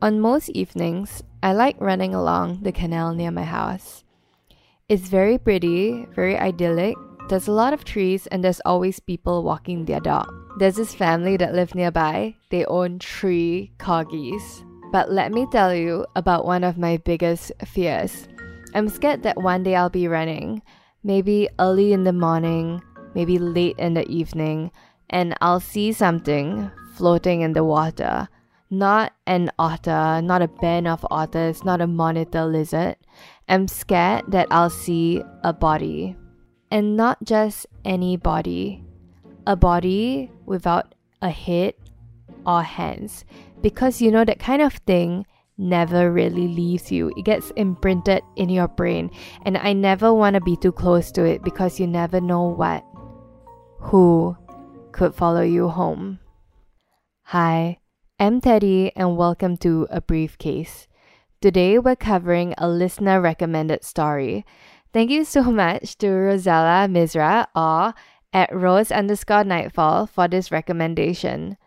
On most evenings, I like running along the canal near my house. It's very pretty, very idyllic. There's a lot of trees and there's always people walking their dog. There's this family that live nearby. They own three corgis. But let me tell you about one of my biggest fears. I'm scared that one day I'll be running, maybe early in the morning, maybe late in the evening, and I'll see something floating in the water not an otter, not a band of otters, not a monitor lizard. I'm scared that I'll see a body. And not just any body, a body without a head or hands. Because you know, that kind of thing never really leaves you. It gets imprinted in your brain. And I never want to be too close to it because you never know what, who could follow you home. Hi. I'm Teddy, and welcome to A Briefcase. Today, we're covering a listener recommended story. Thank you so much to Rosella Misra or at Rose underscore Nightfall for this recommendation.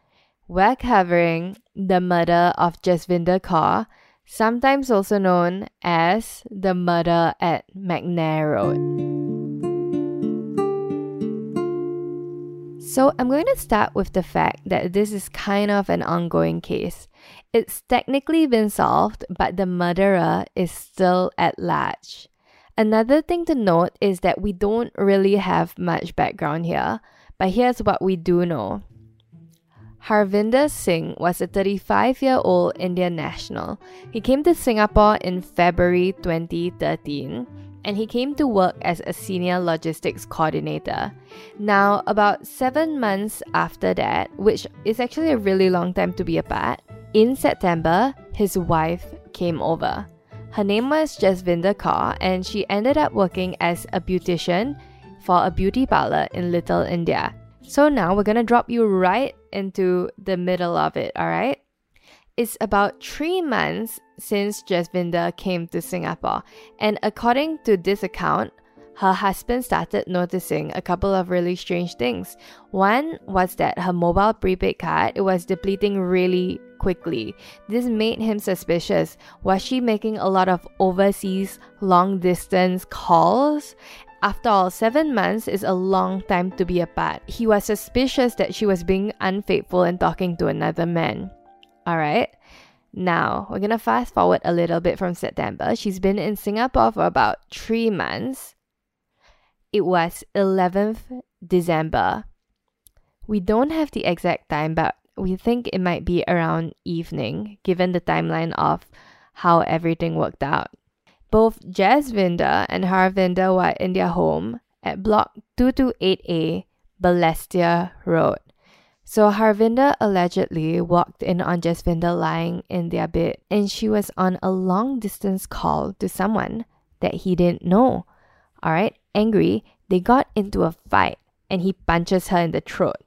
We're covering the murder of Jasvinder Kaur, sometimes also known as the murder at McNair Road. So, I'm going to start with the fact that this is kind of an ongoing case. It's technically been solved, but the murderer is still at large. Another thing to note is that we don't really have much background here, but here's what we do know. Harvinder Singh was a 35 year old Indian national. He came to Singapore in February 2013 and he came to work as a senior logistics coordinator. Now, about seven months after that, which is actually a really long time to be apart, in September, his wife came over. Her name was Jasvinder Kaur, and she ended up working as a beautician for a beauty parlor in Little India. So now we're gonna drop you right into the middle of it, alright? It's about three months since Jasvinder came to Singapore, and according to this account, her husband started noticing a couple of really strange things. One was that her mobile prepaid card was depleting really quickly. This made him suspicious. Was she making a lot of overseas long distance calls? After all, seven months is a long time to be apart. He was suspicious that she was being unfaithful and talking to another man. Alright. Now, we're gonna fast forward a little bit from September. She's been in Singapore for about three months. It was 11th December. We don't have the exact time, but we think it might be around evening, given the timeline of how everything worked out. Both Jasvinder and Harvinder were in their home at Block 228A, Balestier Road. So Harvinder allegedly walked in on Jasvinder lying in their bed and she was on a long distance call to someone that he didn't know. Alright, angry, they got into a fight and he punches her in the throat.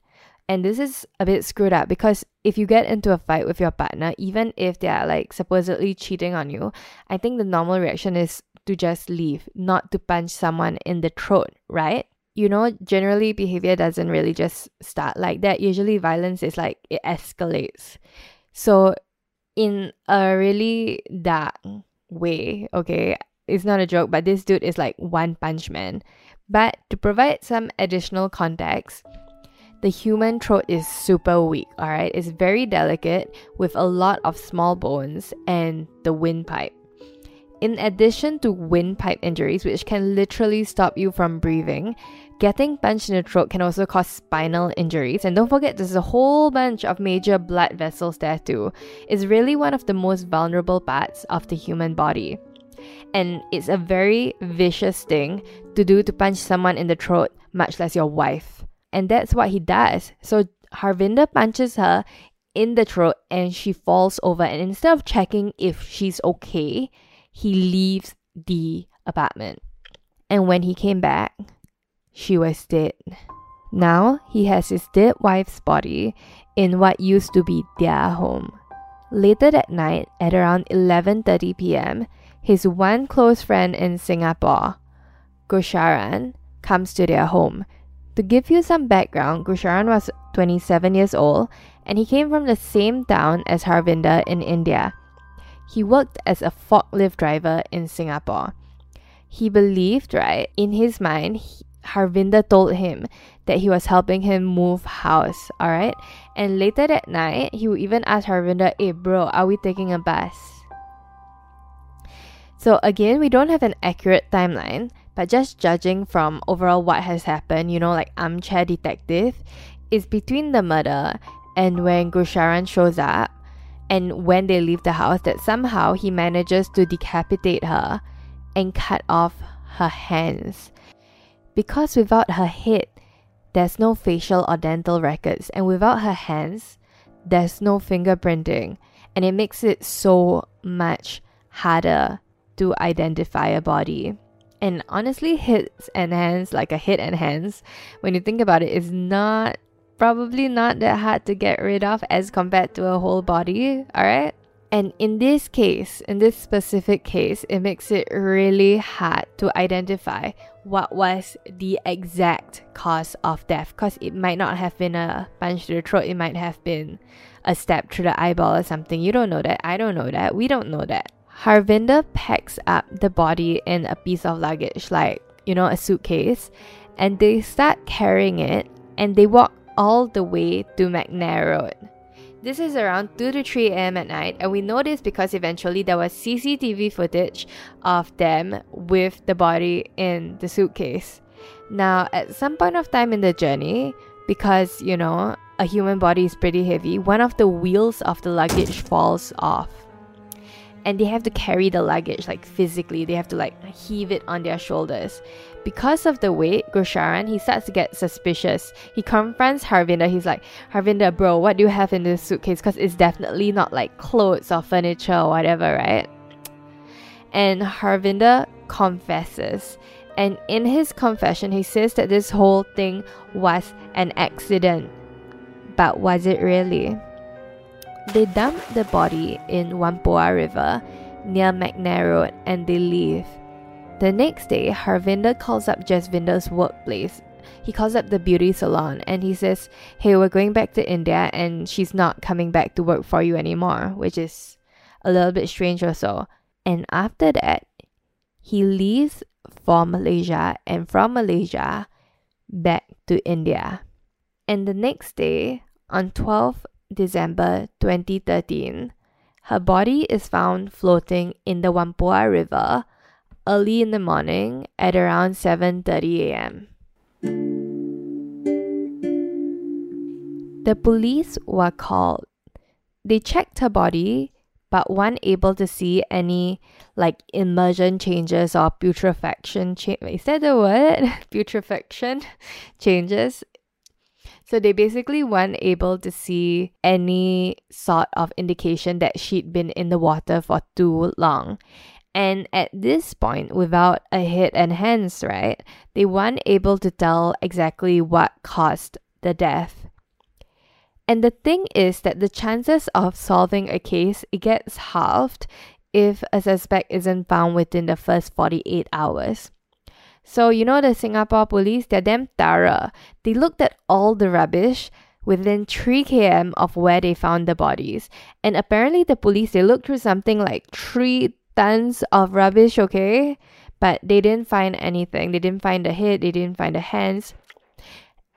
And this is a bit screwed up because if you get into a fight with your partner, even if they are like supposedly cheating on you, I think the normal reaction is to just leave, not to punch someone in the throat, right? You know, generally behavior doesn't really just start like that. Usually violence is like it escalates. So in a really dark way, okay, it's not a joke, but this dude is like one punch man. But to provide some additional context, the human throat is super weak, alright? It's very delicate with a lot of small bones and the windpipe. In addition to windpipe injuries, which can literally stop you from breathing, Getting punched in the throat can also cause spinal injuries. And don't forget, there's a whole bunch of major blood vessels there too. It's really one of the most vulnerable parts of the human body. And it's a very vicious thing to do to punch someone in the throat, much less your wife. And that's what he does. So Harvinder punches her in the throat and she falls over. And instead of checking if she's okay, he leaves the apartment. And when he came back, she was dead. Now he has his dead wife's body in what used to be their home. Later that night, at around 11:30 p.m., his one close friend in Singapore, Gurcharan, comes to their home. To give you some background, Gurcharan was 27 years old and he came from the same town as Harvinder in India. He worked as a forklift driver in Singapore. He believed, right, in his mind, he, Harvinder told him that he was helping him move house, alright? And later that night, he would even ask Harvinder, hey bro, are we taking a bus? So again, we don't have an accurate timeline, but just judging from overall what has happened, you know, like armchair detective, is between the murder and when Gurcharan shows up and when they leave the house that somehow he manages to decapitate her and cut off her hands. Because without her head, there's no facial or dental records, and without her hands, there's no fingerprinting, and it makes it so much harder to identify a body. And honestly, heads and hands, like a head and hands, when you think about it, is not probably not that hard to get rid of as compared to a whole body, alright? And in this case, in this specific case, it makes it really hard to identify what was the exact cause of death because it might not have been a punch to the throat, it might have been a stab through the eyeball or something. You don't know that. I don't know that. We don't know that. Harvinder packs up the body in a piece of luggage, like, you know, a suitcase, and they start carrying it and they walk all the way to McNair Road. This is around 2 to 3 am at night, and we know this because eventually there was CCTV footage of them with the body in the suitcase. Now, at some point of time in the journey, because you know, a human body is pretty heavy, one of the wheels of the luggage falls off and they have to carry the luggage like physically. They have to like heave it on their shoulders. Because of the weight Gurcharan he starts to get suspicious. He confronts Harvinder. He's like Harvinder bro what do you have in this suitcase? Because it's definitely not like clothes or furniture or whatever right? And Harvinder confesses. And in his confession he says that this whole thing was an accident. But was it really they dump the body in Whampoa River near McNair Road and they leave. The next day, Harvinder calls up Jasvinder's workplace. He calls up the beauty salon and he says, Hey, we're going back to India and she's not coming back to work for you anymore, which is a little bit strange or so. And after that, he leaves for Malaysia and from Malaysia back to India. And the next day, on 12 December 2013, her body is found floating in the Whampoa River early in the morning at around 7:30 a.m. The police were called. They checked her body but weren't able to see any like immersion changes or putrefaction cha- is that the word putrefaction changes so they basically weren't able to see any sort of indication that she'd been in the water for too long. And at this point, without a head and hands, right, they weren't able to tell exactly what caused the death. And the thing is that the chances of solving a case it gets halved if a suspect isn't found within the first 48 hours. So, you know, the Singapore police, they're damn thorough. They looked at all the rubbish within 3 km of where they found the bodies. And apparently, the police, they looked through something like 3 tons of rubbish, okay? But they didn't find anything. They didn't find the head, they didn't find the hands.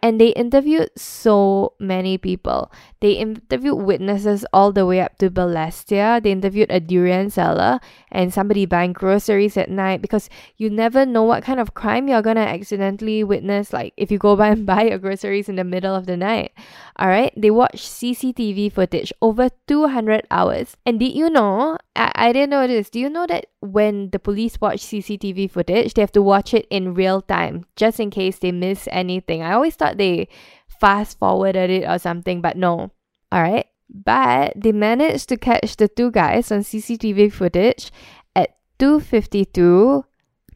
And they interviewed so many people. They interviewed witnesses all the way up to Balestier. They interviewed a durian seller and somebody buying groceries at night because you never know what kind of crime you're gonna accidentally witness, like if you go by and buy your groceries in the middle of the night. Alright, they watched CCTV footage over 200 hours. And did you know? I, I didn't know this. Do you know that when the police watch CCTV footage, they have to watch it in real time just in case they miss anything? I always thought they fast forwarded it or something, but no. Alright, but they managed to catch the two guys on CCTV footage at 252,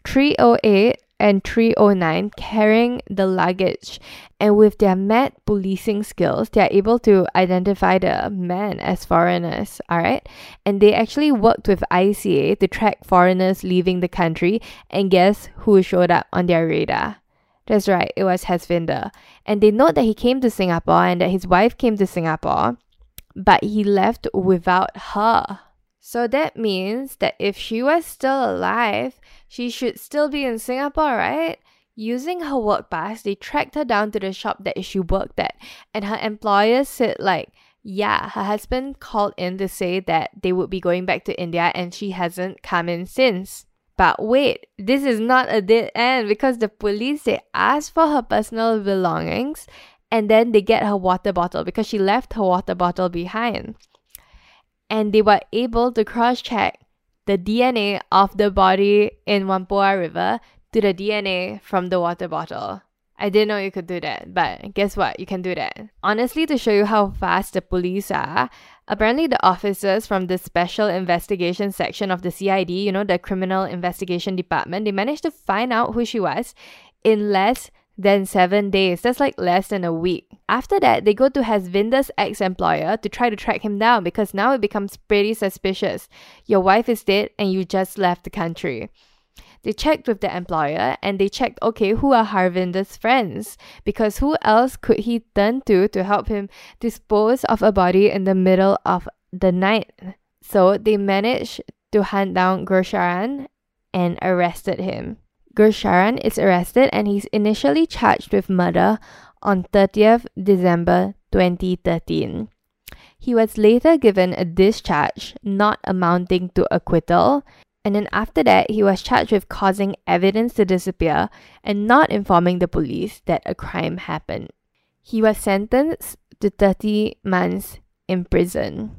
308, and 309 carrying the luggage. And with their mad policing skills, they are able to identify the men as foreigners, alright? And they actually worked with ICA to track foreigners leaving the country. And guess who showed up on their radar? That's right, it was Hasvinder. And they note that he came to Singapore and that his wife came to Singapore but he left without her. So that means that if she was still alive, she should still be in Singapore, right? Using her work pass, they tracked her down to the shop that she worked at, and her employer said, like, yeah, her husband called in to say that they would be going back to India and she hasn't come in since. But wait, this is not a dead end because the police they asked for her personal belongings and then they get her water bottle because she left her water bottle behind. And they were able to cross check the DNA of the body in Whampoa River to the DNA from the water bottle. I didn't know you could do that, but guess what? You can do that. Honestly, to show you how fast the police are, apparently the officers from the Special Investigation Section of the CID, you know, the Criminal Investigation Department, they managed to find out who she was in less than seven days. That's like less than a week. After that, they go to Hasvinder's ex employer to try to track him down because now it becomes pretty suspicious. Your wife is dead and you just left the country. They checked with the employer and they checked, okay, who are Harvinder's friends? Because who else could he turn to to help him dispose of a body in the middle of the night? So they managed to hunt down Gurcharan and arrested him. Gurcharan is arrested and he's initially charged with murder on 30th December 2013. He was later given a discharge not amounting to acquittal, and then after that, he was charged with causing evidence to disappear and not informing the police that a crime happened. He was sentenced to 30 months in prison.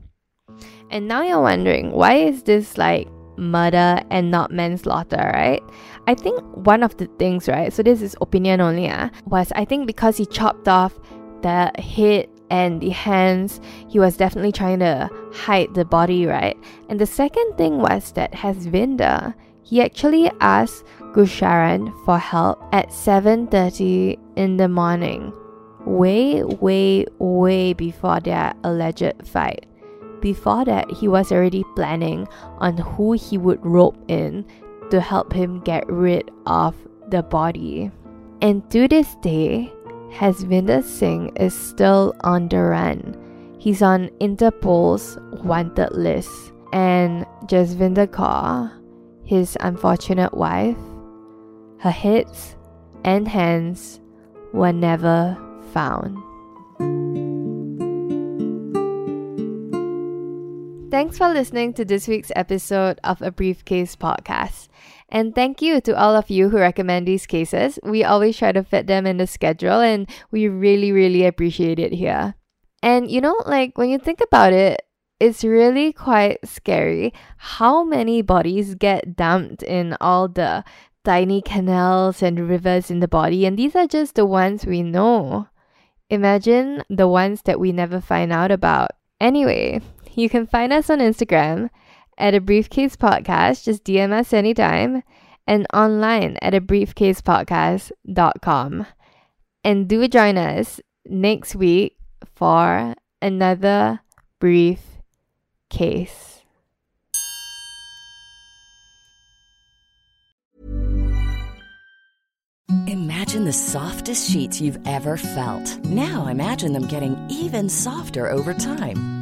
And now you're wondering, why is this like murder and not manslaughter, right? I think one of the things, right, so this is opinion only, uh, was I think because he chopped off the head and the hands, he was definitely trying to hide the body, right? And the second thing was that Hasvinder, he actually asked Gurcharan for help at 7.30 in the morning, way, way, way before their alleged fight. Before that, he was already planning on who he would rope in to help him get rid of the body. And to this day, Hasvinder Singh is still on the run. He's on Interpol's wanted list. And Jasvinder Kaur, his unfortunate wife, her heads and hands were never found. Thanks for listening to this week's episode of A Briefcase Podcast. And thank you to all of you who recommend these cases. We always try to fit them in the schedule, and we really, really appreciate it here. And you know, like when you think about it, it's really quite scary how many bodies get dumped in all the tiny canals and rivers in the body, and these are just the ones we know. Imagine the ones that we never find out about. Anyway, you can find us on Instagram at a briefcase podcast. Just DM us anytime and online at a briefcasepodcast.com. And do join us next week for another brief case. Imagine the softest sheets you've ever felt. Now imagine them getting even softer over time.